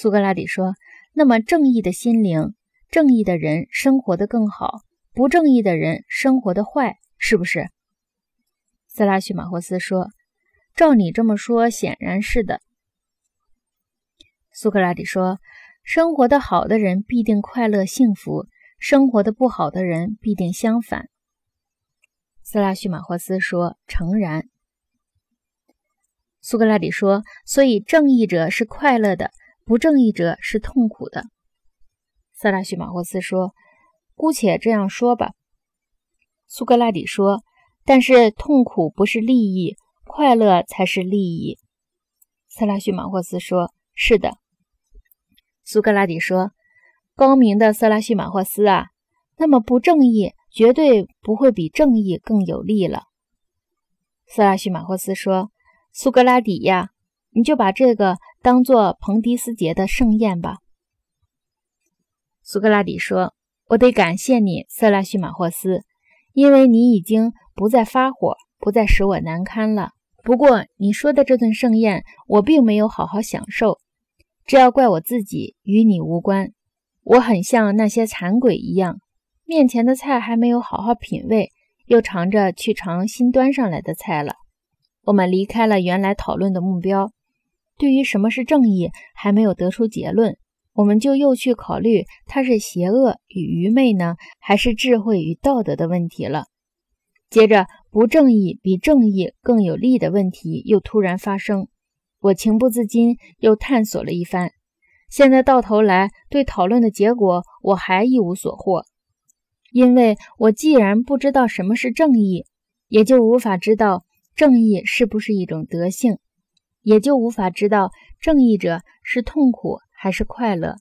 苏格拉底说：“那么正义的心灵，正义的人生活得更好，不正义的人生活的坏，是不是？”色拉叙马霍斯说：“照你这么说，显然是的。”苏格拉底说：“生活的好的人必定快乐幸福，生活的不好的人必定相反。”色拉叙马霍斯说：“诚然。”苏格拉底说：“所以正义者是快乐的。”不正义者是痛苦的，色拉叙马霍斯说：“姑且这样说吧。”苏格拉底说：“但是痛苦不是利益，快乐才是利益。”色拉叙马霍斯说：“是的。”苏格拉底说：“高明的色拉叙马霍斯啊，那么不正义绝对不会比正义更有利了。”色拉叙马霍斯说：“苏格拉底呀。”你就把这个当做彭迪斯节的盛宴吧。苏格拉底说：“我得感谢你，色拉叙马霍斯，因为你已经不再发火，不再使我难堪了。不过你说的这顿盛宴，我并没有好好享受，这要怪我自己，与你无关。我很像那些馋鬼一样，面前的菜还没有好好品味，又尝着去尝新端上来的菜了。我们离开了原来讨论的目标。”对于什么是正义还没有得出结论，我们就又去考虑它是邪恶与愚昧呢，还是智慧与道德的问题了。接着，不正义比正义更有利的问题又突然发生，我情不自禁又探索了一番。现在到头来，对讨论的结果我还一无所获，因为我既然不知道什么是正义，也就无法知道正义是不是一种德性。也就无法知道正义者是痛苦还是快乐。